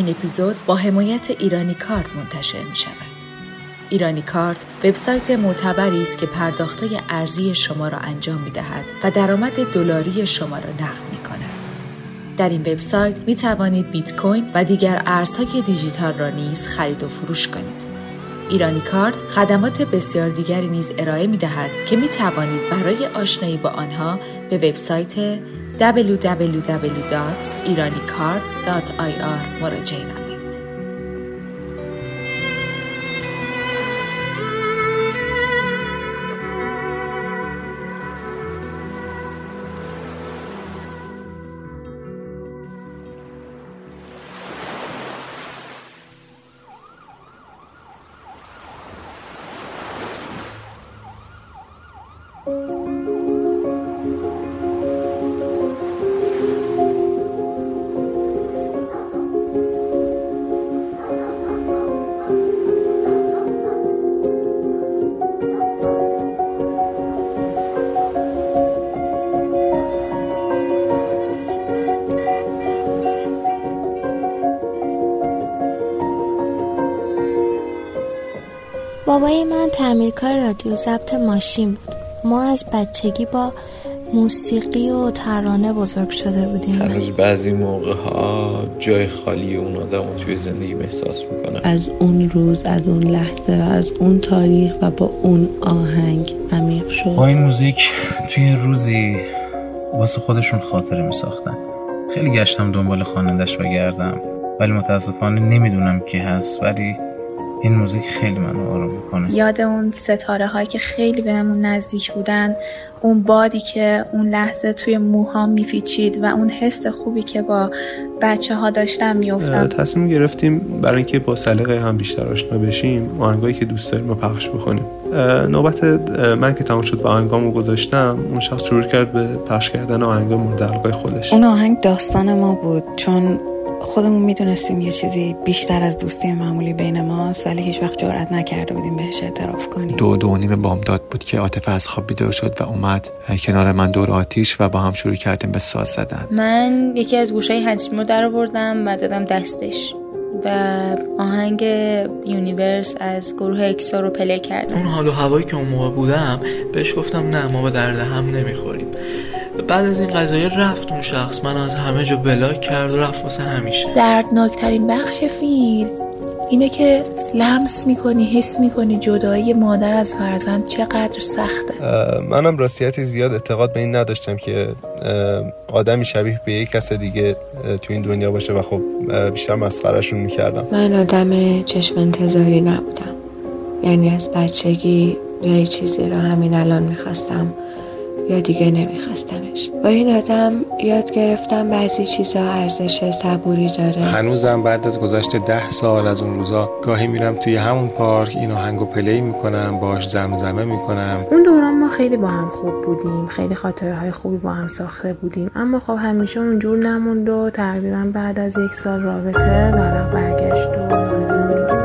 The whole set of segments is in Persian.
این اپیزود با حمایت ایرانی کارت منتشر می شود. ایرانی کارت وبسایت معتبری است که پرداختهای ارزی شما را انجام می دهد و درآمد دلاری شما را نقد می کند. در این وبسایت می توانید بیت کوین و دیگر ارزهای دیجیتال را نیز خرید و فروش کنید. ایرانی کارت خدمات بسیار دیگری نیز ارائه می دهد که می توانید برای آشنایی با آنها به وبسایت www.iranicard.ir مراجعه نمایید. بابای من تعمیرکار رادیو ضبط ماشین بود. ما از بچگی با موسیقی و ترانه بزرگ شده بودیم. هنوز بعضی موقع ها جای خالی اون آدم توی زندگی احساس می‌کنه از اون روز از اون لحظه و از اون تاریخ و با اون آهنگ عمیق شد. با این موزیک توی روزی واسه خودشون خاطره میساختن. خیلی گشتم دنبال خوانندش بگردم ولی متاسفانه نمی‌دونم کی هست. ولی این موزیک خیلی منو آروم می‌کنه. یاد اون ستاره هایی که خیلی بهمون نزدیک بودن اون بادی که اون لحظه توی موهام میپیچید و اون حس خوبی که با بچه ها داشتن میافتم تصمیم گرفتیم برای اینکه با سلیقه هم بیشتر آشنا بشیم آهنگایی که دوست داریم رو پخش بکنیم. نوبت من که تمام شد و آهنگامو گذاشتم اون شخص شروع کرد به پخش کردن آهنگ مورد خودش. اون آهنگ داستان ما بود چون خودمون می‌دونستیم یه چیزی بیشتر از دوستی معمولی بین ما ولی هیچ وقت جرئت نکرده بودیم بهش اعتراف کنیم. دو دو نیم بامداد بود که عاطفه از خواب بیدار شد و اومد کنار من دور آتیش و با هم شروع کردیم به ساز زدن. من یکی از گوشه هندزفریم رو در آوردم و دادم دستش و آهنگ Universe از گروه اکسو رو play کردم. اون حال و هوایی که اون موقع بودم بهش گفتم نه ما به درد هم نمی‌خوریم. بعد از این قضایه رفت اون شخص. من از همه جا بلاک کرد و رفت واسه همیشه. دردناکترین بخش فیلم اینه که لمس می‌کنی حس می‌کنی جدایی مادر از فرزند چقدر سخته. منم راستیتی زیاد اعتقاد به این نداشتم که آدمی شبیه به یک کس دیگه تو این دنیا باشه و خب بیشتر مسخرشون می‌کردم. من آدم چشم انتظاری نبودم. یعنی از بچگی یه چیزی رو همین الان می‌خواستم یا دیگه نمیخواستمش. با این آدم یاد گرفتم بعضی چیزا ارزش صبوری داره. هنوزم بعد از گذشت ده سال از اون روزا گاهی میرم توی همون پارک این آهنگو پلی می‌کنم باش زمزمه می‌کنم. اون دوران ما خیلی با هم خوب بودیم خیلی خاطرهای خوبی با هم ساخته بودیم. اما خب همیشه اونجور نموند و تقریبا بعد از یک سال رابطه ورق برگشت و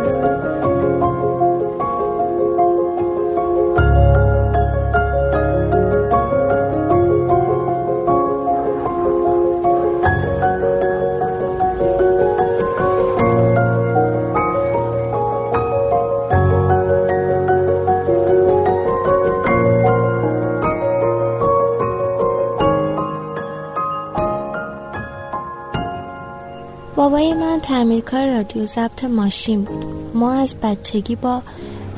تعمیرکار رادیو ضبط ماشین بود. ما از بچگی با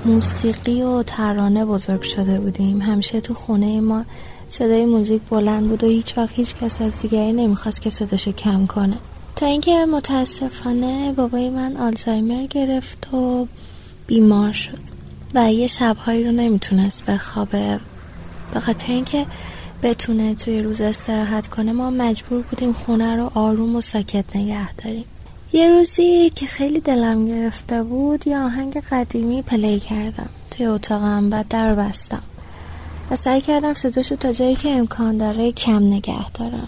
موسیقی و ترانه بزرگ شده بودیم. همیشه تو خونه ما صدای موزیک بلند بود و هیچ وقت هیچ کس از دیگری نمی‌خواست که صداشو کم کنه. تا اینکه متاسفانه بابای من آلزایمر گرفت و بیمار شد و یه شبهایی رو نمی‌تونست بخوابه. به خاطر اینکه بتونه توی روز استراحت کنه ما مجبور بودیم خونه رو آروم و ساکت نگه داریم. یه روزی که خیلی دلم گرفته بود یه آهنگ قدیمی play کردم توی اتاقم و در بستم و سعی کردم صداشو تا جایی که امکان داره کم نگه دارم.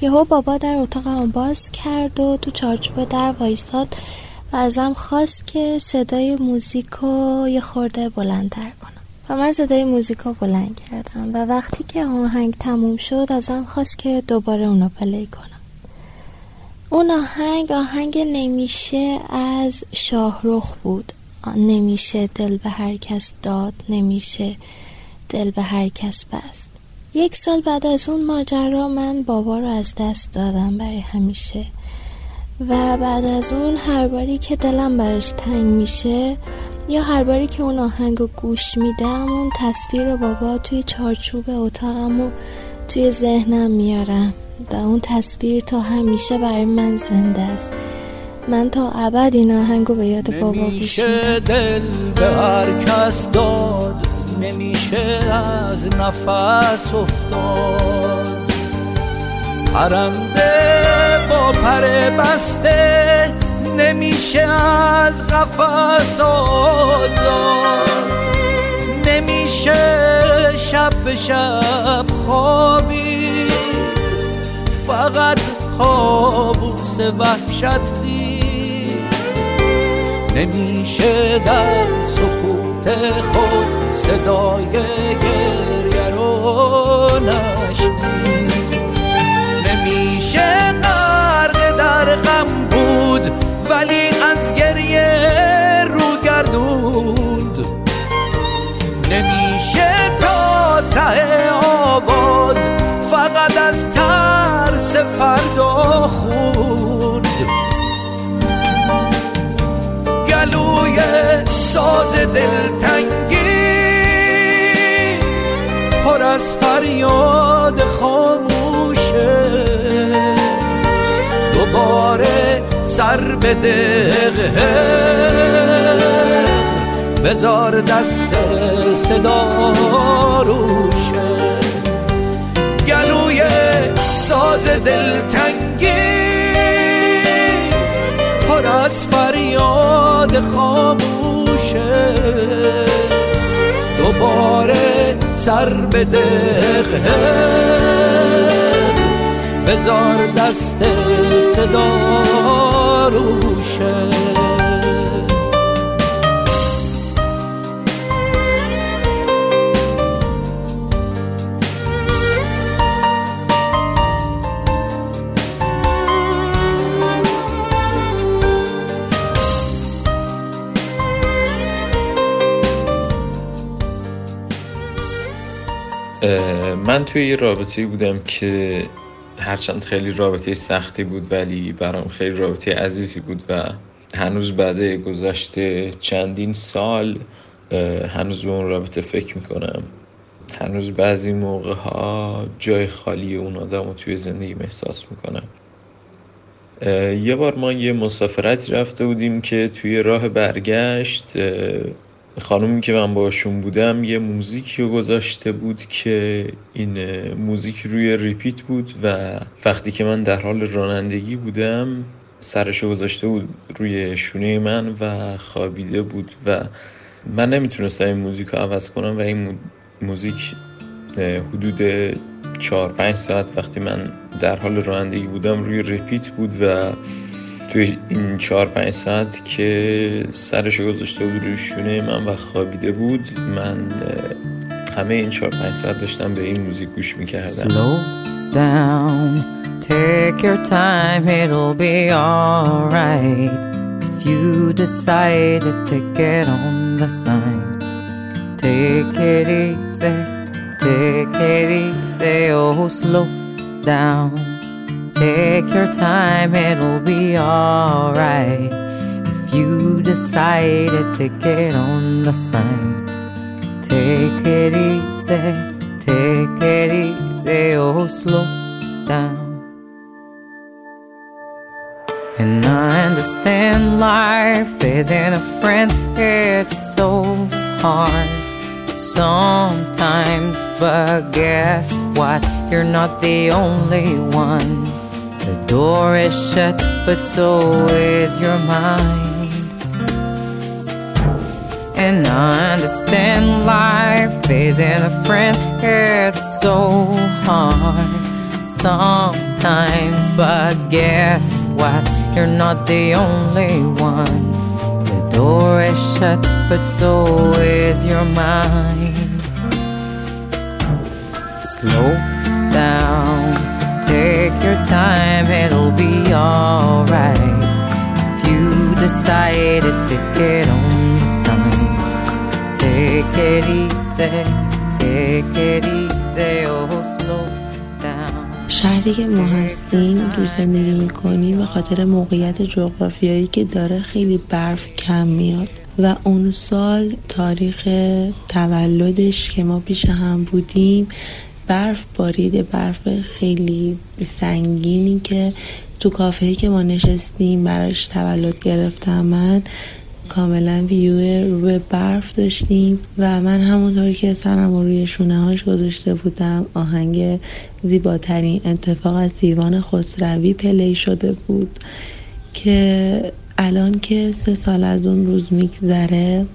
یهو بابا در اتاقم باز کرد و تو چارچوب در وایستاد و ازم خواست که صدای موزیک رو یه خورده بلندتر کنم. و من صدای موزیکو بلند کردم و وقتی که آهنگ تموم شد ازم خواست که دوباره اونو play کنم. اون آهنگ آهنگ نمیشه از شاهرخ بود. نمیشه دل به هر کس داد نمیشه دل به هر کس بست. یک سال بعد از اون ماجرا من بابا رو از دست دادم برای همیشه. و بعد از اون هر باری که دلم براش تنگ میشه یا هر باری که اون آهنگ رو گوش میدم اون تصویر بابا توی چارچوب اتاقم و توی ذهنم میارم. و اون تصویر تا همیشه برای من زنده است. من تا ابد این آهنگ رو به یاد بابا گوش میدم. دل به هر کس داد نمیشه از نفس افتاد. پرنده با پر بسته نمیشه از قفس آزاد. نمیشه شب به شب خوابی فقط کابوس وحشت نمیشه در سکوت خود صدای گریه رو نمیشه غرق در غم بود ولی ساز دلتنگی پر از فریاد خاموشه. دوباره سر به بزار دست صدا روشه. گلوی ساز دلتنگی فریاد خاموشه. دوباره سر به دقه بزار دست صدا روشه من توی یه رابطه بودم که هرچند خیلی رابطه سختی بود ولی برام خیلی رابطه عزیزی بود و هنوز بعد گذشته چندین سال هنوز به اون رابطه فکر می‌کنم. هنوز بعضی موقع ها جای خالی اون آدم رو توی زندگی احساس می‌کنم. یه بار ما یه مسافرتی رفته بودیم که توی راه برگشت خانومی که من باشون بودم یه موزیکی رو گذاشته بود که این موزیک روی repeat بود و وقتی که من در حال رانندگی بودم سرش گذاشته بود روی شونه من و خوابیده بود و من نمی‌تونستم این موزیک رو عوض کنم و این موزیک حدود چهار پنج ساعت وقتی من در حال رانندگی بودم روی repeat بود و توی این چهار پنج ساعت که سرش گذاشته بود روی شونه من و خوابیده بود من همه این چهار پنج ساعت داشتم به این موزیک گوش می‌کردم. Slow down, take your time, it'll be alright. If you decided to get on the sign. Take it easy, take it easy, oh slow down. Take your time, it'll be alright. If you decided to get on the signs, take it easy, take it easy, oh, slow down. And I understand life isn't a friend, it's so hard sometimes, but guess what? You're not the only one. The door is shut, but so is your mind. And I understand life isn't a friend, it's so hard sometimes. But guess what? You're not the only one. The door is shut, but so is your mind. Slow down take your time, it'll be alright if you decided to get on the sign. Take it easy, take it easy, oh slow down. شهری که ما هستیم تو زندگی می‌کنیم به خاطر موقعیت جغرافیایی که داره خیلی برف کم میاد و اون سال تاریخ تولدش که ما پیش هم بودیم برف بارید برف خیلی سنگینی که تو کافهی که ما نشستیم براش تولد گرفتم من. کاملا ویو رو به برف داشتیم و من همونطور که سرم رو روی شونه هاش گذاشته بودم آهنگ زیباترین اتفاق از سیوان خسروی پلی شده بود که الان که سه سال از اون روز میگذره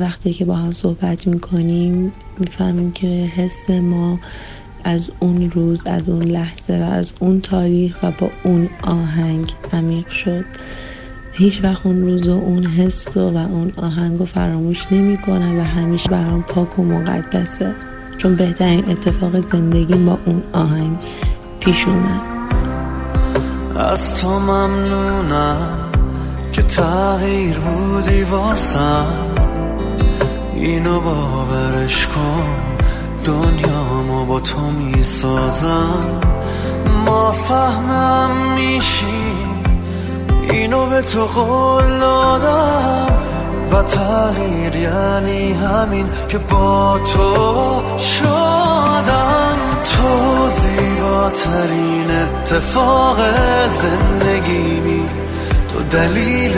وقتی که با هم صحبت می‌کنیم می‌فهمیم که حس ما از اون روز از اون لحظه و از اون تاریخ و با اون آهنگ عمیق شد. هیچ وقت اون روز و اون حس و, و اون آهنگ رو فراموش نمی کنم و همیشه برام پاک و مقدسه. چون بهترین اتفاق زندگی با اون آهنگ پیش اومد. از تو ممنونم که تغییر بودی واسم. اینو باورش کن. دنیامو با تو می‌سازم. ما فهمم میشیم. اینو به تو قول دادم. و تغییر یعنی همین که با تو شدم تو زیباترین اتفاق زندگیمی. تو دلیل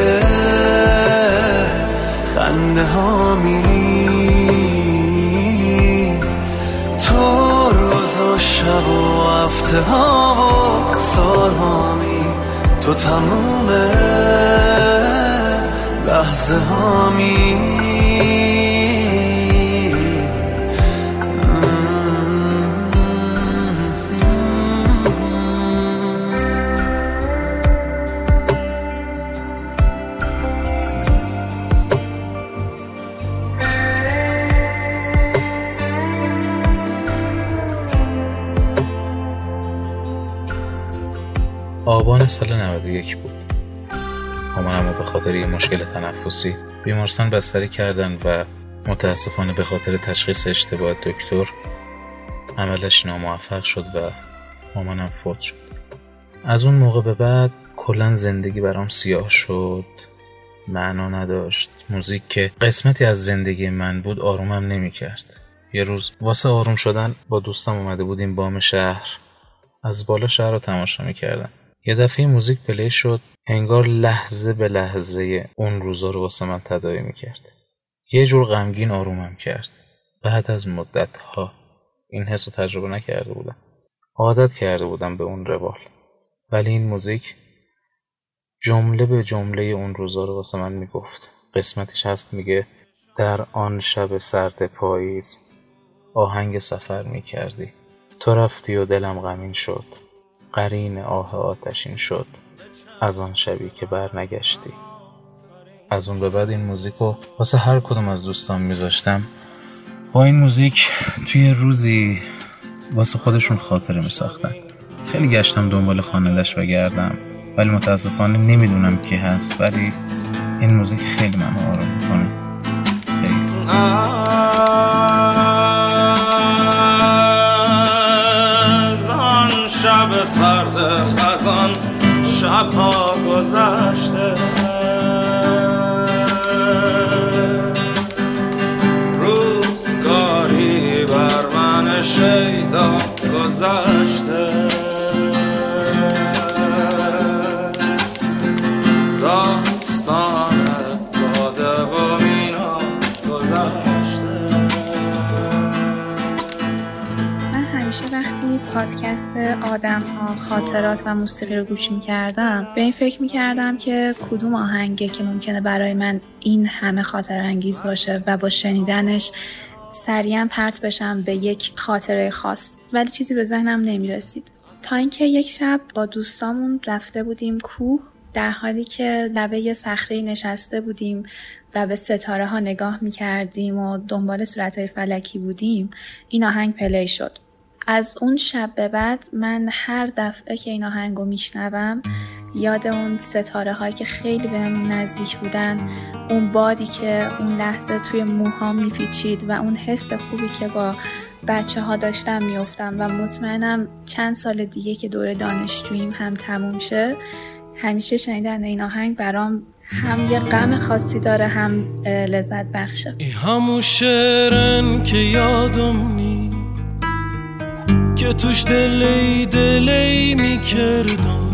خنده هامی تو روز و شب و هفته ها و سال هامی تو تموم لحظه هامی آبان سال 91 بود. مامانم به خاطر یه مشکل تنفسی بیمارستان بستری کردن و متاسفانه به خاطر تشخیص اشتباه دکتر عملش ناموفق شد و مامانم فوت شد. از اون موقع به بعد کلا زندگی برام سیاه شد. معنا نداشت. موزیک که قسمتی از زندگی من بود آرومم نمی‌کرد. یه روز واسه آروم شدن با دوستم اومده بودیم بام شهر. از بالا شهر رو تماشا می‌کردم. یه دفعه موزیک پلی شد انگار لحظه به لحظه اون روزا رو واسه من تداعی می‌کرد. یه جور غمگین آرومم کرد. بعد از مدت ها این حس رو تجربه نکرده بودم. عادت کرده بودم به اون روال. ولی این موزیک جمله به جمله اون روزا رو واسه من می‌گفت. قسمتش هست میگه در آن شب سرد پاییز آهنگ سفر می‌کردی. تو رفتی و دلم غمین شد. قرین آه آتشین شد. از آن شبی که برنگشتی. از اون به بعد این موزیک رو واسه هر کدوم از دوستان میذاشتم. با این موزیک توی روزی واسه خودشون خاطره میساختن. خیلی گشتم دنبال خوانندش و گردم. ولی متاسفانه نمی‌دونم کی هست. ولی این موزیک خیلی من آروم می‌کنه. از شبها گذشته. روزگاری بر من شیدا گذشته. داستان باده و مینا گذشته. من همیشه وقتی پادکست آدم خاطرات و موسیقی رو گوش می کردم به این فکر می کردم که کدوم آهنگه که ممکنه برای من این همه خاطر انگیز باشه و با شنیدنش سریعا پرت بشم به یک خاطره خاص. ولی چیزی به ذهنم نمی رسید تا اینکه یک شب با دوستامون رفته بودیم کوه در حالی که لبه یه صخره نشسته بودیم و به ستاره ها نگاه می کردیم و دنبال صورت های فلکی بودیم این آهنگ پلی شد. از اون شب به بعد من هر دفعه که این آهنگو میشنوم یاد اون ستاره هایی که خیلی بهمون نزدیک بودن اون بادی که اون لحظه توی موهام میپیچید و اون حس خوبی که با بچه ها داشتم میفتم و مطمئنم چند سال دیگه که دور دانشجوییم هم تموم شه همیشه شنیدن این آهنگ برام هم یه غم خاصی داره هم لذت بخشه. ای همون شعرن که یادم که توش دلی دلی می‌کردم.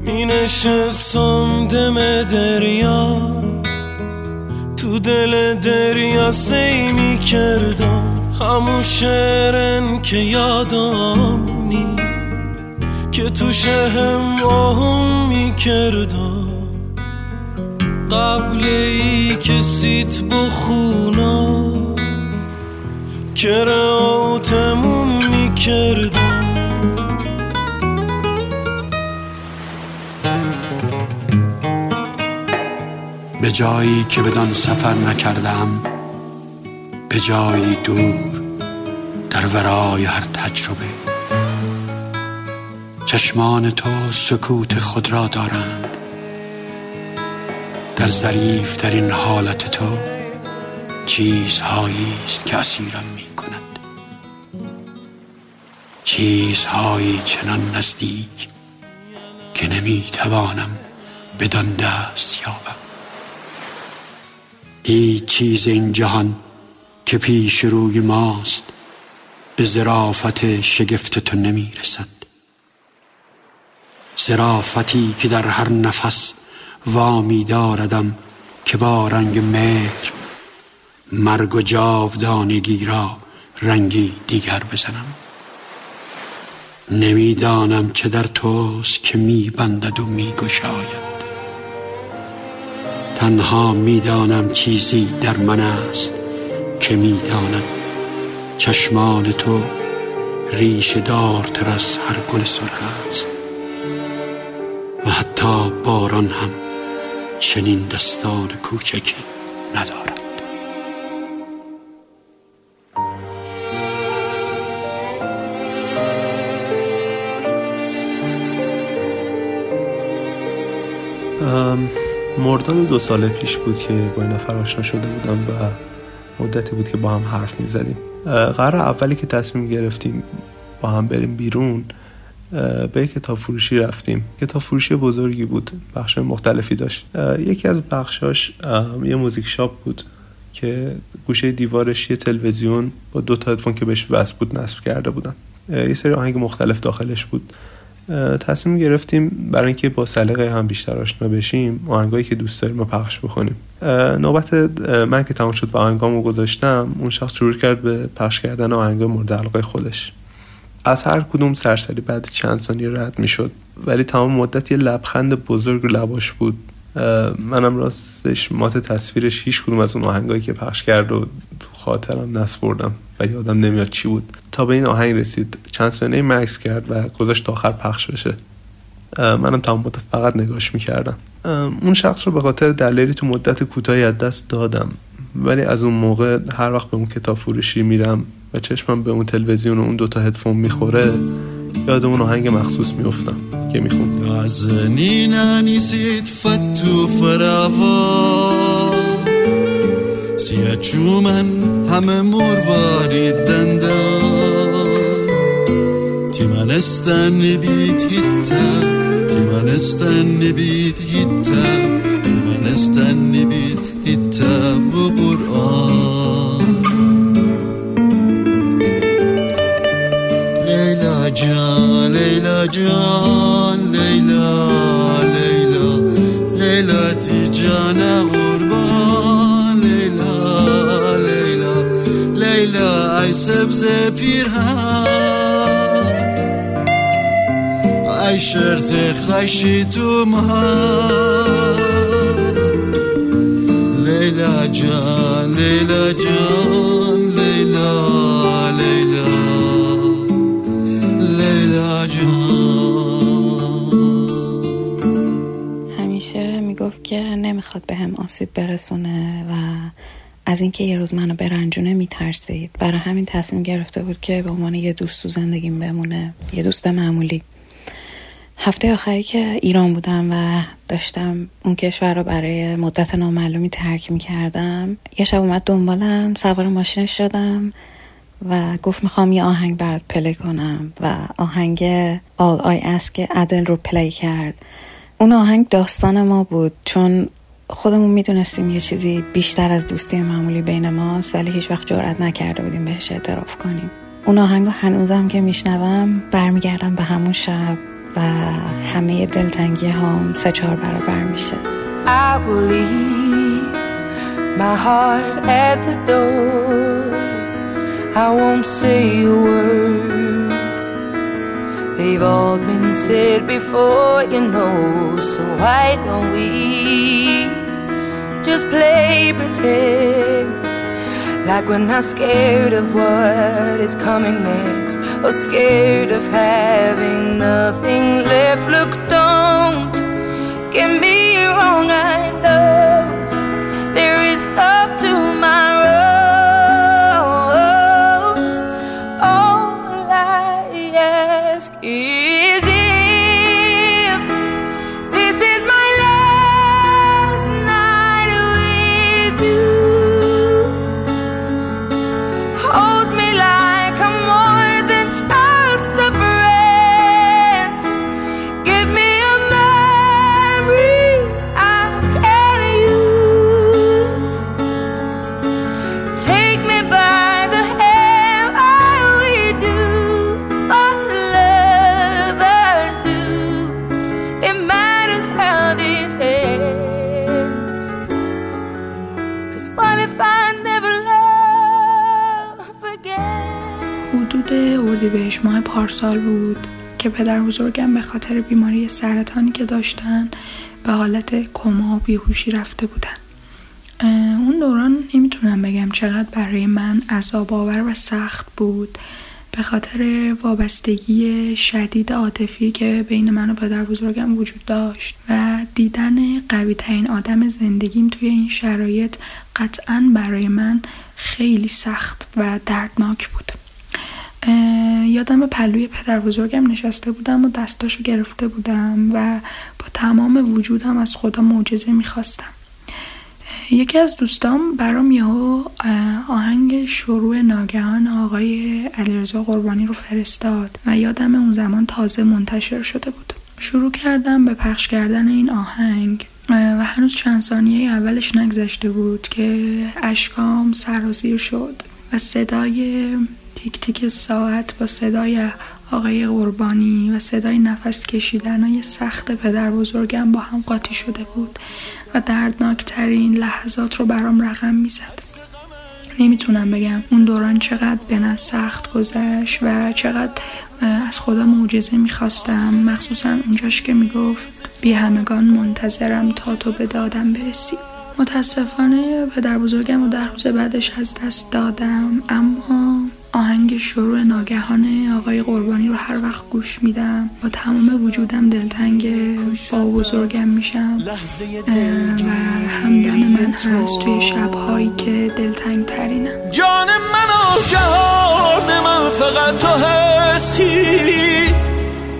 می نشستم دم دریا. تو دل دریا سی می‌کردم. همون شعرن که یادم نی که توش هم آهم می‌کردم. قبل ای که سیت بخونا کراتمون می‌کردم به جایی که بدان سفر نکردم به جایی دور در ورای هر تجربه. چشمان تو سکوت خود را دارند. در ظریف در این حالت تو چیزهایی است که اسیرم می کند چیزهایی چنان نزدیک که نمی توانم بدان دست یابم. هیچ چیز این جهان که پیش روی ماست به ظرافت شگفت تو نمی رسد ظرافتی که در هر نفس وامی داردم که با رنگ مهر مرگ و جاودانگی را رنگی دیگر بزنم. نمی‌دانم چه در توست که می بندد و می گشاید تنها می‌دانم چیزی در من است که می‌داند چشمان تو ریشه دارتر از هر گل سرخ است. و حتی باران هم چنین دستان کوچکی ندارد. مرداد دو سال پیش بود که با این نفر آشنا شده بودم و مدتی بود که با هم حرف می زدیم قرار اولی که تصمیم گرفتیم با هم بریم بیرون به کتاب فروشی رفتیم. کتاب فروشی بزرگی بود بخش مختلفی داشت. یکی از بخشاش یه موزیک شاپ بود که گوشه دیوارش یه تلویزیون با دو تا هدفون که بهش وصل بود نصب کرده بودن. یه سری آهنگ مختلف داخلش بود. تصمیم گرفتیم برای اینکه با سلیقه هم بیشتر آشنا بشیم آهنگایی که دوست داریم رو پخش بکنیم. نوبت من که تمام شد و آهنگامو گذاشتم اون شخص شروع کرد به پخش کردن آهنگای مورد علاقه خودش. از هر کدوم سرسری بعد چند ثانیه رد می‌شد. ولی تمام مدت یه لبخند بزرگ لباش بود. منم راستش مات تصویرش هیچ کدوم از اون آهنگایی که پخش کرد و تو خاطرم نسپردم. و یادم نمیاد چی بود. تا به این آهنگ رسید. چند ثانیه مکس کرد و گذاشت آخر پخش بشه. منم تمام فقط نگاش می‌کردم. اون شخص رو به خاطر دلیلی تو مدت کوتاهی از دست دادم. ولی از اون موقع هر وقت به اون کتاب فروشی میرم و چشمم به اون تلویزیون و اون دوتا هدفون می‌خوره یاد اون آهنگ مخصوص میفتم که میخون سیه چومن همه مرواری دندان تیمنستن نبید هیتا تیمنستن نبید هیتا خشی تو لیلا جان لیلا جان لیلا لیلا. لیلا همیشه می‌گفت که نمی‌خواد به هم آسیب برسونه و از اینکه یه روز منو برنجونه میترسید. برای همین تصمیم گرفته بود که به عنوان یه دوست تو زندگیم بمونه. یه دوست معمولی. هفته آخری که ایران بودم و داشتم اون کشور رو برای مدت نامعلومی ترک می کردم یه شب اومد دنبالم سوار ماشینش شدم و گفت می‌خوام یه آهنگ برات play کنم و آهنگ All I Ask ادل رو play کرد. اون آهنگ داستان ما بود چون خودمون می‌دونستیم یه چیزی بیشتر از دوستی معمولی بین ما ولی هیچ وقت جرأت نکرده بودیم بهش اعتراف کنیم. اون آهنگ هنوزم که میشنوم برمیگردم به همون شب. و همه دلتنگی هم سه چهار برابر میشه I will leave my heart at the door I won't say a word They've all been said before, you know So why don't we just play pretend Like we're not scared of what is coming next Or scared of having nothing left. Look, don't get me اردیبهشت ماه پارسال بود که پدر بزرگم به خاطر بیماری سرطانی که داشتن به حالت کما و بیهوشی رفته بودن. اون دوران نمی‌تونم بگم چقدر برای من عذاب آور و سخت بود. به خاطر وابستگی شدید عاطفی که بین من و پدر بزرگم وجود داشت و دیدن قوی ترین آدم زندگیم توی این شرایط قطعا برای من خیلی سخت و دردناک بود. یادم پلوی پدر بزرگم نشسته بودم و دستاشو گرفته بودم و با تمام وجودم از خدا معجزه می‌خواستم. یکی از دوستام برام اه، آهنگ شروع ناگهان آقای علیرضا قربانی رو فرستاد و یادم اون زمان تازه منتشر شده بود. شروع کردم به پخش کردن این آهنگ و هنوز چند ثانیه اولش نگذشته بود که اشکام سرازیر شد و صدای تیک تیک ساعت با صدای آقای قربانی و صدای نفس کشیدنهای سخت پدر بزرگم با هم قاطی شده بود و دردناکترین لحظات رو برام رقم می‌زد. نمی‌تونم بگم اون دوران چقدر به من سخت گذشت و چقدر از خدا معجزه می‌خواستم. مخصوصا اونجاش که می‌گفت بی همگان منتظرم تا تو به دادم برسی. متاسفانه پدر بزرگم و در روز بعدش از دست دادم اما آهنگ شروع ناگهان آقای قربانی رو هر وقت گوش میدم با تمام وجودم دلتنگ با بزرگم میشم. و همدم من هست توی شبهایی که دلتنگ ترینم جان من و جهان من فقط تو هستی.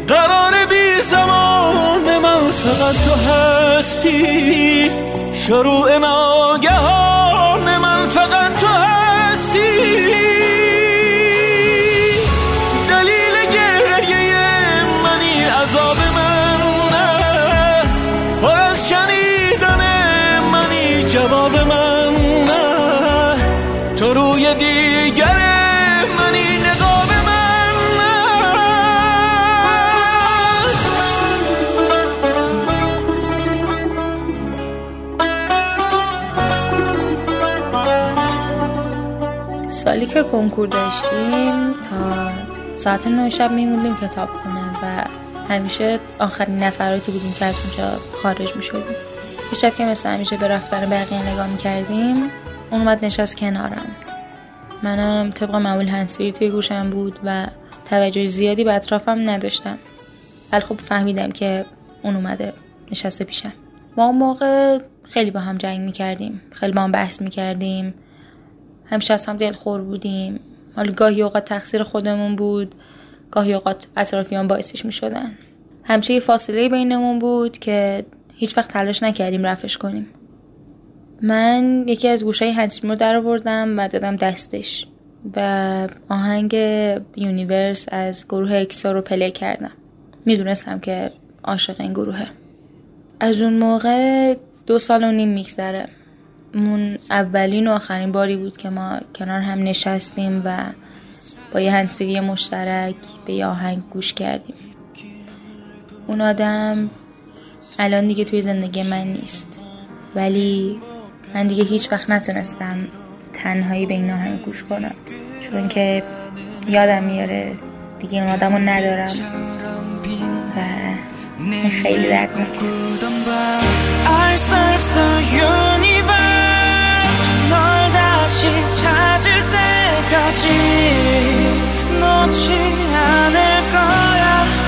قرار بی زمان من فقط تو هستی. شروع ناگهان من فقط سالی که کنکور داشتیم تا ساعت نه شب میموندیم کتاب خونه و همیشه آخرین نفراتی بودیم که از اونجا خارج می‌شدیم. یه شب که مثل همیشه به رفتن بقیه نگاه می‌کردیم اون اومد نشست کنارم. منم طبق معمول هنسفری توی گوشم بود و توجه زیادی به اطرافم نداشتم. ولی خب فهمیدم که اون اومده نشسته پیشم. ما اون موقع خیلی با هم جنگ می‌کردیم. خیلی با هم بحث می‌کردیم. همیشه از هم دلخور بودیم. حالا گاهی اوقات تقصیر خودمون بود گاهی اوقات اطرافیان باعثش می شدن همیشه یه فاصله بینمون بود که هیچ وقت تلاش نکردیم رفش کنیم. من یکی از گوشه هندزفریم رو در آوردم و دادم دستش و آهنگ Universe از گروه اکسو رو play کردم. می‌دونستم که عاشق این گروهه. از اون موقع دو سال و نیم میگذره. اون اولین و آخرین باری بود که ما کنار هم نشستیم و با یه هنسفری مشترک به یه آهنگ گوش کردیم. اون آدم الان دیگه توی زندگی من نیست. ولی من دیگه هیچ وقت نتونستم تنهایی به این آهنگ گوش کنم. چون که یادم میاره دیگه اون آدم رو ندارم و خیلی درد 다시 찾을 때까지 놓지 않을 거야.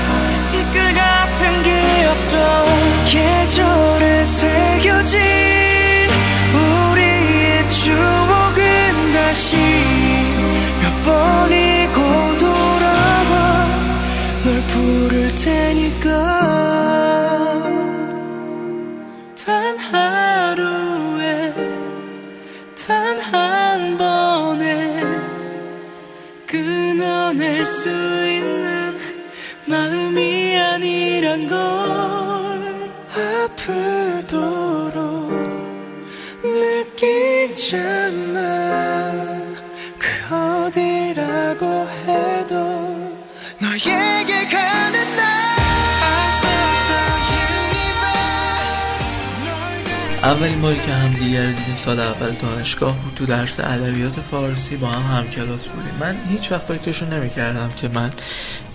دیدیم سال اول دانشگاه بود تو درس ادبیات فارسی با هم همکلاس بودیم. من هیچ وقت فکرشو نمی‌کردم که من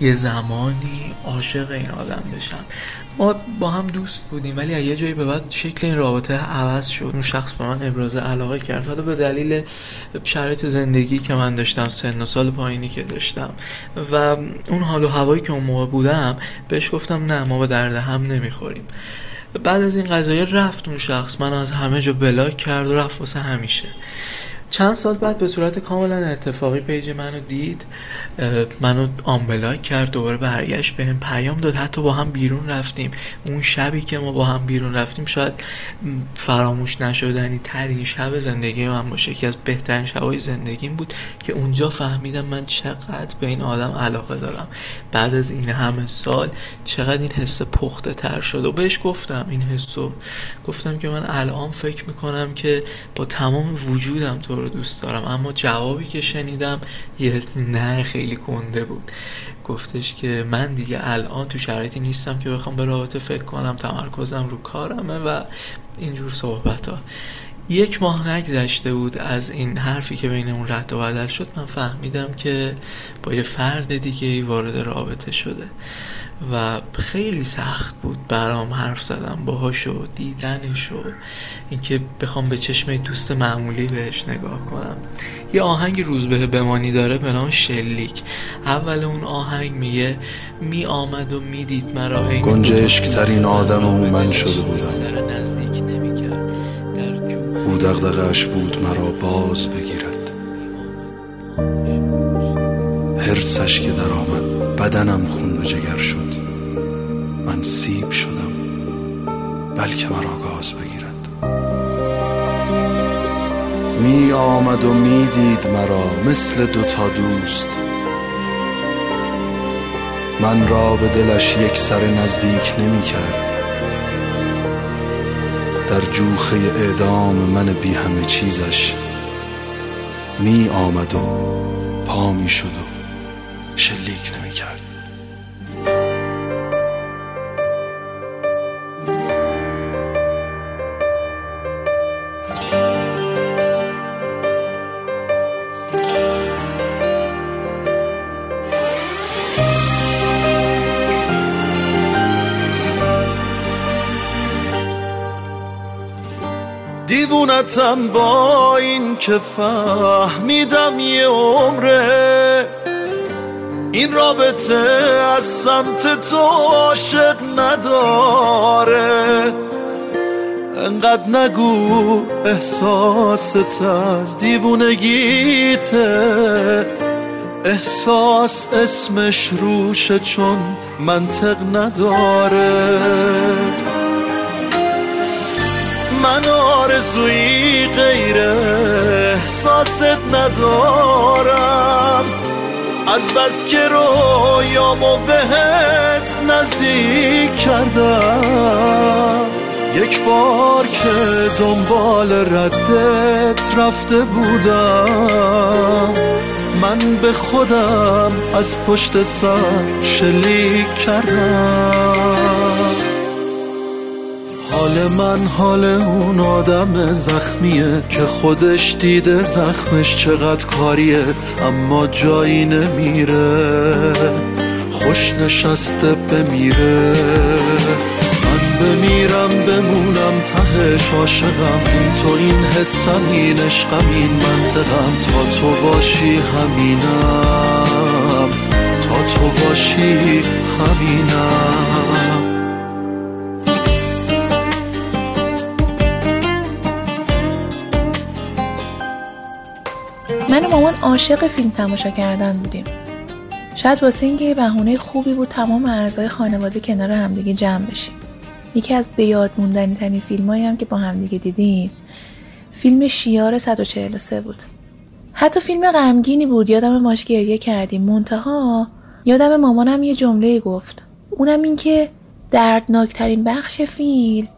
یه زمانی عاشق این آدم بشم. ما با هم دوست بودیم ولی یه جایی به بعد شکل این رابطه عوض شد. اون شخص به من ابراز علاقه کرد. حالا به دلیل شرایط زندگی که من داشتم سن و سال پایینی که داشتم و اون حال و هوایی که اون موقع بودم بهش گفتم نه ما به درد هم نمی‌خوریم. بعد از این قضایا رفت اون شخص. منو از همه جا block کرد و رفت واسه همیشه. چند سال بعد به صورت کاملا اتفاقی page منو دید منو unblock کرد دوباره برگشت به هم پیام داد حتی با هم بیرون رفتیم. اون شبی که ما با هم بیرون رفتیم شاید فراموش نشدنی ترین شب زندگی من باشه. که از بهترین شبای زندگیم بود که اونجا فهمیدم من چقدر به این آدم علاقه دارم. بعد از این همه سال چقدر این حس پخته تر شد. و بهش گفتم این حسو گفتم که من الان فکر می‌کنم که با تمام وجودم تو رو دوست دارم. اما جوابی که شنیدم یه نه خیلی کنده بود. گفتش که من دیگه الان تو شرایطی نیستم که بخوام به رابطه فکر کنم تمرکزم رو کارمه و اینجور صحبت ها یک ماه نگذشته بود از این حرفی که بینمون رد و بدل شد من فهمیدم که با یه فرد دیگه ای وارد رابطه شده و خیلی سخت بود برام حرف زدم باهاش و دیدنش و اینکه بخوام به چشم دوست معمولی بهش نگاه کنم. یه آهنگ روزبه بمانی داره به نام شلیک. اول اون آهنگ میگه می آمد و می‌دید مرا گنجشک ترین آدم و من شده بودم. دغدغش بود مرا باز بگیرد. هرسش که در آمد بدنم خون به جگر شد. من سیب شدم بلکه مرا گاز بگیرد. می آمد و می دید مرا مثل دوتا دوست. من را به دلش یک سر نزدیک نمی کرد در جوخه اعدام من بی همه چیزش می آمد و پا می شد و شلیک نمی کرد. دیوونتم با این که فهمیدم یه عمره. این رابطه از سمت تو عاشق نداره. انقدر نگو احساست از دیوونگیته احساس اسمش روشه چون منطق نداره. من آرزویی غیر احساست ندارم. از بس که رویامو بهت نزدیک کردم. یک بار که دنبال ردت رفته بودم. من به خودم از پشت سر شلیک کردم. حال من حال اون آدم زخمیه که خودش دیده زخمش چقدر کاریه اما جایی نمیره. خوش نشسته بمیره. من بمیرم بمونم تهش عاشقم. این تو این حسم این عشقم این منطقم. تا تو باشی همینم. تا تو باشی همینم. من و مامان عاشق فیلم تماشا کردن بودیم. شاید واسه اینکه یه بهونه خوبی بود تمام اعضای خانواده کنار همدیگه جمع بشیم. یکی از به یاد موندنی ترین فیلم هم که با همدیگه دیدیم فیلم شیار 143 بود. حتی فیلم غمگینی بود یادم ماش گریه کردیم. منتها یادم مامانم یه جمله گفت. اونم این که دردناکترین بخش فیلم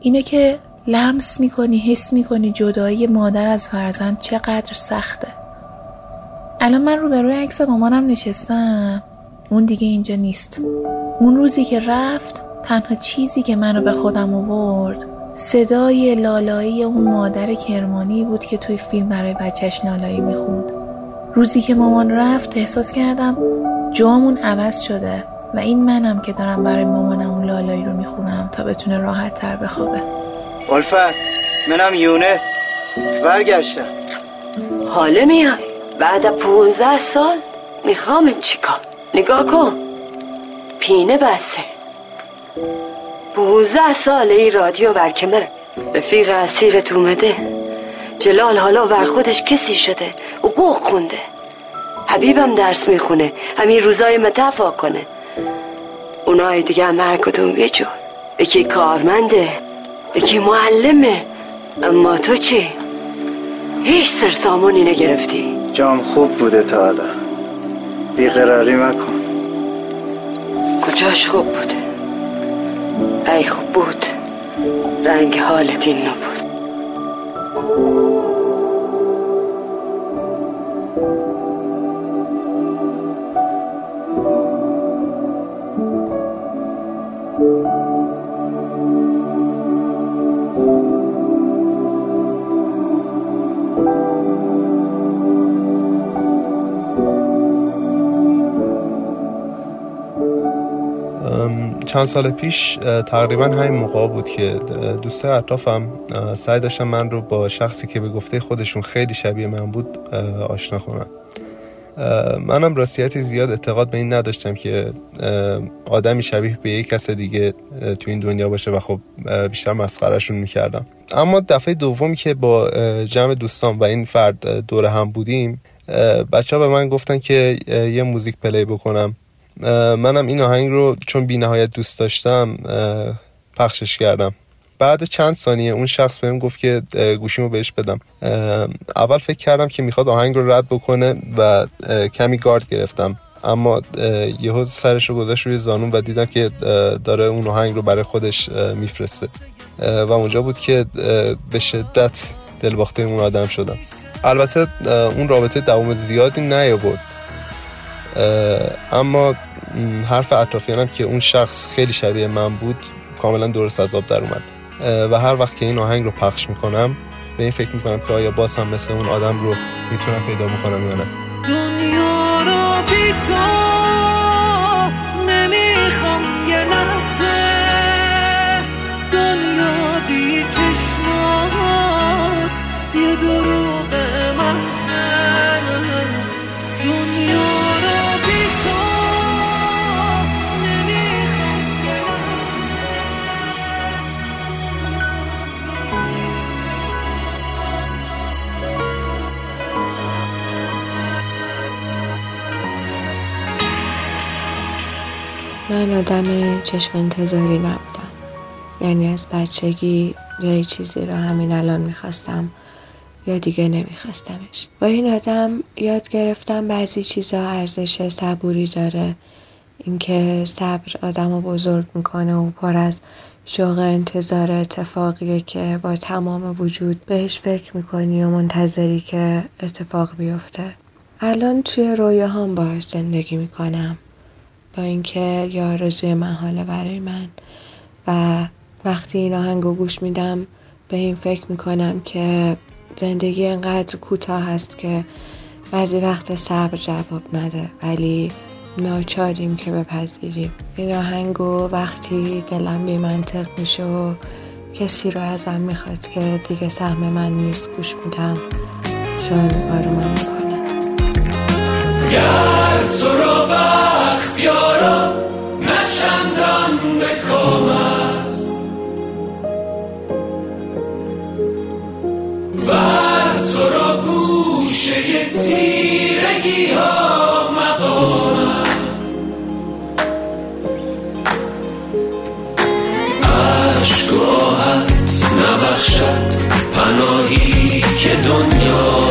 اینه که لمس می‌کنی حس می‌کنی جدایی مادر از فرزند چقدر سخته. الان من روبروی عکس مامانم نشستم. اون دیگه اینجا نیست. اون روزی که رفت تنها چیزی که منو به خودم آورد صدای لالایی اون مادر کرمانی بود که توی فیلم برای بچهش لالایی می‌خوند. روزی که مامان رفت احساس کردم جامون عوض شده و این منم که دارم برای مامانم اون لالایی رو می‌خونم تا بتونه راحت تر بخوابه. الفت منم یونس. برگشتم. حاله میای بعد پونزه سال می‌خوام چیکار؟ نگاه کن. پینه بسه. پونزه سال این رادیو برکمر رفیق اسیرت اومده. جلال حالا بر خودش کسی شده. حقوق خونده. حبیبم درس می‌خونه. همین روزای متفا کنه. اونای دیگه هم هر کدوم یه جور. یکی کارمنده. یکی معلمه. اما تو چی؟ هیچ سر سامونی نگرفتی. جام خوب بوده تا حالا بیقراری مکن. کجاش خوب بوده؟ ای خوب بود. رنگ حالت این نبود. چند سال پیش تقریبا همین موقع بود که دوست اطرافم سعی داشتن من رو با شخصی که به گفته خودشون خیلی شبیه من بود آشنا کنن. منم راستیتی زیاد اعتقاد به این نداشتم که آدمی شبیه به یک کس دیگه تو این دنیا باشه و خب بیشتر مسخرهشون می‌کردم. اما دفعه دومی که با جمع دوستان و این فرد دور هم بودیم بچه ها به من گفتن که یه موزیک پلی بکنم. منم این آهنگ رو چون بی نهایت دوست داشتم پخشش کردم. بعد چند ثانیه اون شخص بهم گفت که گوشیمو بهش بدم. اول فکر کردم که می‌خواد آهنگ رو رد بکنه و کمی گارد گرفتم. اما یهو سرش رو گذاشت روی زانون و دیدم که داره اون آهنگ رو برای خودش میفرسته. و اونجا بود که به شدت دلباخته اون آدم شدم. البته اون رابطه دوام زیادی نیاورد. اما حرف اطرافیانم که اون شخص خیلی شبیه من بود کاملا درست از آب در اومد. و هر وقت که این آهنگ رو پخش می‌کنم به این فکر می‌کنم که آیا باز هم مثل اون آدم رو می‌تونم پیدا بکنم یا نه. آدم چشم انتظاری نبودم. یعنی از بچگی یا چیزی رو همین الان می‌خواستم یا دیگه نمیخواستمش. با این آدم یاد گرفتم بعضی چیزا ارزش صبوری داره. اینکه صبر آدم رو بزرگ می‌کنه و پر از شوق انتظار اتفاقیه که با تمام وجود بهش فکر می‌کنی و منتظری که اتفاق بیفته. الان توی رویاهام باهاش زندگی می‌کنم. با اینکه یا آرزوی محاله برای من. و وقتی این آهنگو گوش میدم به این فکر می‌کنم که زندگی انقدر کوتاه هست که بعضی وقت صبر جواب نده ولی ناچاریم که بپذیریم. این آهنگو وقتی دلم بی منطق میشه و کسی رو ازم می‌خواد که دیگه سهم من نیست گوش میدم. چون آرومم می‌کنه گر تو را بخت یارا به کام است. ور تو را گوشه تیرگی ها و پناهی که دنیای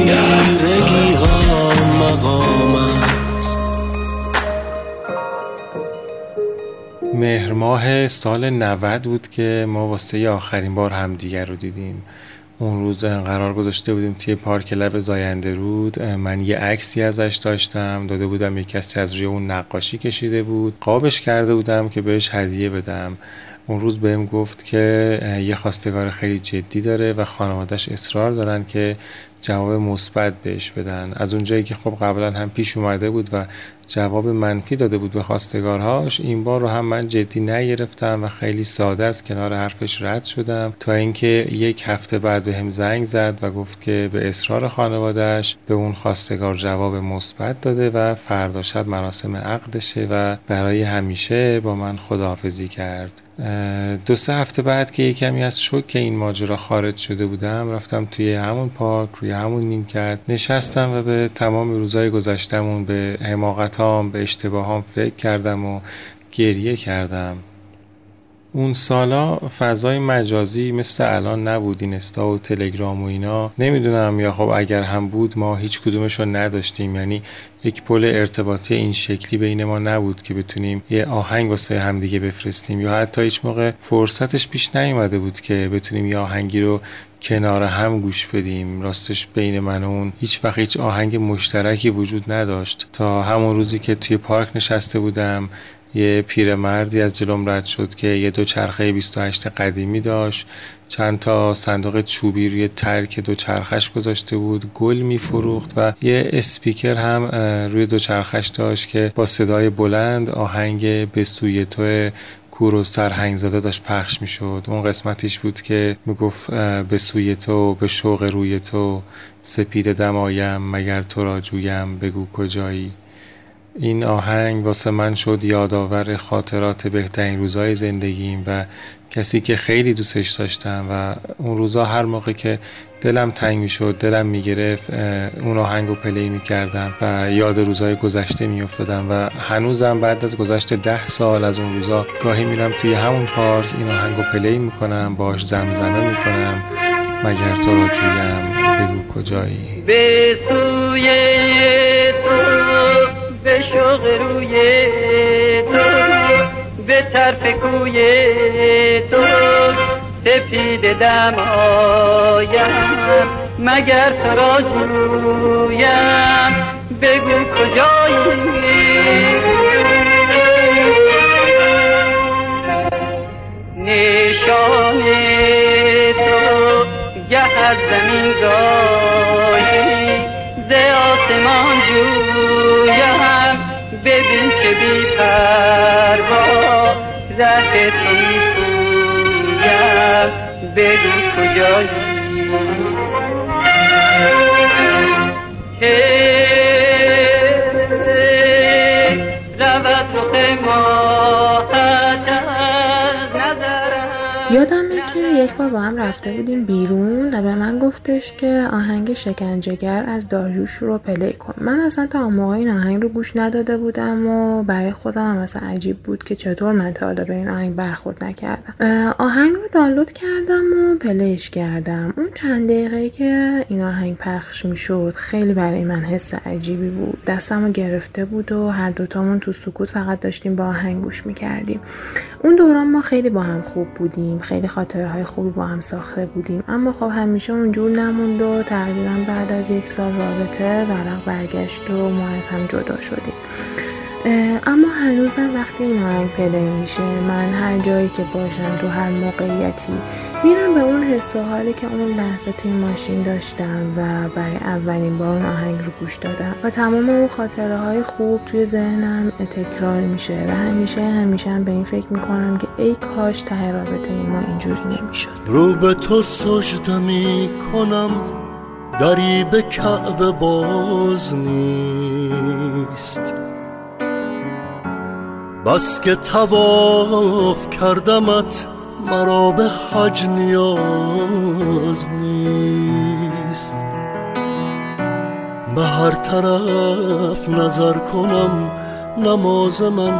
تیرگی ها مقام است؟ مهر ماه سال 90 بود که ما واسه آخرین بار همدیگر رو دیدیم. اون روز قرار گذاشته بودیم توی پارک لب زاینده رود. من یه عکسی ازش داشتم. داده بودم یه کسی از روی اون نقاشی کشیده بود. قابش کرده بودم که بهش هدیه بدم. اون روز بهم گفت که یه خواستگار خیلی جدی داره و خانوادش اصرار دارن که جواب مثبت بهش بدن. از اونجایی که خب قبلا هم پیش اومده بود و جواب منفی داده بود به خواستگارهاش این بار رو هم من جدی نگرفتم و خیلی ساده از کنار حرفش رد شدم. تا اینکه یک هفته بعد به زنگ زد و گفت که به اصرار خانوادهش به اون خواستگار جواب مثبت داده و فردا شب مراسم عقدشه و برای همیشه با من خداحافظی کرد. دو سه هفته بعد که یه کمی از شوک این ماجرا خارج شده بودم رفتم توی همون پارک روی همون نیمکت نشستم و به تمام روزهای گذشتمون به حماقتام به اشتباهام فکر کردم و گریه کردم. اون سالا فضای مجازی مثل الان نبود اینستا و تلگرام و اینا. نمی‌دونم یا خب اگر هم بود ما هیچ کدومش رو نداشتیم. یعنی یک پل ارتباطی این شکلی بین ما نبود که بتونیم یه آهنگ واسه همدیگه بفرستیم. یا حتی هیچ موقع فرصتش پیش نیومده بود که بتونیم یه آهنگی رو کنار هم گوش بدیم. راستش بین من و اون هیچ وقت هیچ آهنگ مشترکی وجود نداشت. تا همون روزی که توی پارک نشسته بودم یه پیرمردی از جلوم رد شد که یه دو چرخه 28 قدیمی داشت. چند تا صندوق چوبی روی ترک دو چرخش گذاشته بود گل میفروخت و یه اسپیکر هم روی دو چرخش داشت که با صدای بلند آهنگ به سوی تو کور و سرهنگ زاده داشت پخش می‌شد. اون قسمتیش بود که می‌گفت به سوی تو به شوق روی تو سپید دمایم مگر تو را جویم بگو کجایی؟ این آهنگ واسه من شد یادآور خاطرات بهترین روزای زندگیم و کسی که خیلی دوستش داشتم و اون روزا هر موقع که دلم تنگ می‌شد دلم می‌گرفت اون آهنگ رو play می‌کردم و یاد روزای گذشته میافتادم و هنوزم بعد از گذشته ده سال از اون روزا گاهی میرم توی همون پارک این آهنگ رو play می‌کنم باش زمزمه می‌کنم مگر تو را جویم بگو کجایی؟ به سوی شوق روی تو به طرف کوی تو سپید دمایم مگر تو را جویم بگو کجایی؟ چه بی پروا ره تو می پویم بگو کجایی یک بار با هم رفته بودیم بیرون و به من گفتش که آهنگ شکنجهگر از داریوش رو پلی کن. من اصلا تا اون موقع این آهنگ رو گوش نداده بودم و برای خودم هم اصلا عجیب بود که چطور من تا حالا به این آهنگ برخورد نکردم. آهنگ رو دانلود کردم و پلیش کردم. اون چند دقیقه که این آهنگ پخش می‌شد خیلی برای من حس عجیبی بود. دستم رو گرفته بود و هر دوتامون تو سکوت فقط داشتیم با آهنگ گوش می‌کردیم. اون دوران ما خیلی با هم خوب بودیم. خیلی خاطرهای خوبی با هم ساخته بودیم. اما خب همیشه اونجور نموند و تقریبا بعد از یک سال رابطه ورق برگشت و ما از هم جدا شدیم. اما هنوزم وقتی این آهنگ پلی میشه من هر جایی که باشم تو هر موقعیتی میرم به اون حس و حالی که اون لحظه توی ماشین داشتم و برای اولین بار اون آهنگ رو گوش دادم. و تمام اون خاطره های خوب توی ذهنم تکرار میشه و همیشه همیشه هم به این فکر می‌کنم که ای کاش ته رابطه ما اینجوری نمی‌شد. رو به تو سجده می‌کنم دری به کعبه باز نیست. بس که تواف کردمت مرا به حج نیاز نیست. به هر طرف نظر کنم نماز من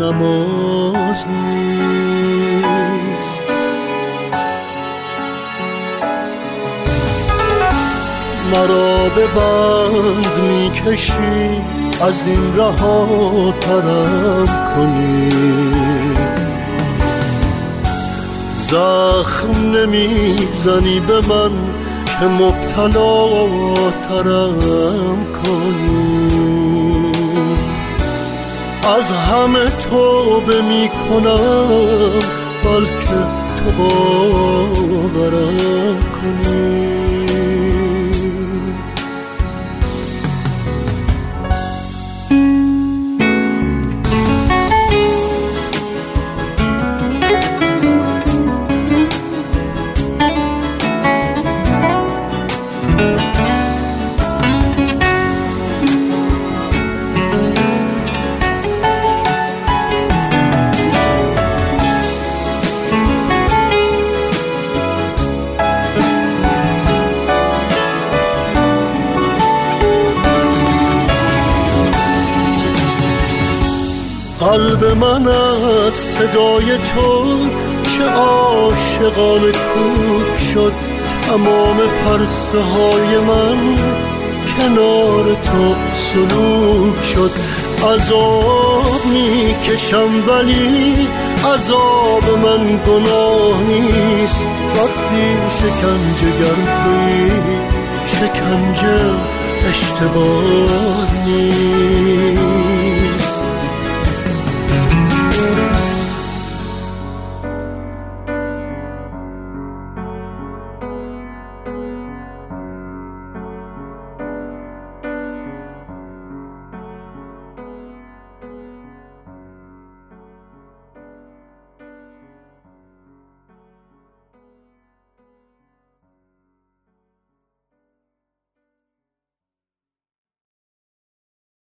نماز نیست. مرا به بند می‌کشی از این رها ترم کنی. زخم نمی‌زنی به من که مبتلا ترم کنی. از همه توبه می‌کنم بلکه تو باورم کنی. صدای تو که عاشقان کوک شد تمام پرسه های من کنار تو سلوک شد. عذاب می‌کشم ولی عذاب من گناه نیست. وقتی شکنجه گر توی شکنجه اشتباه نیست.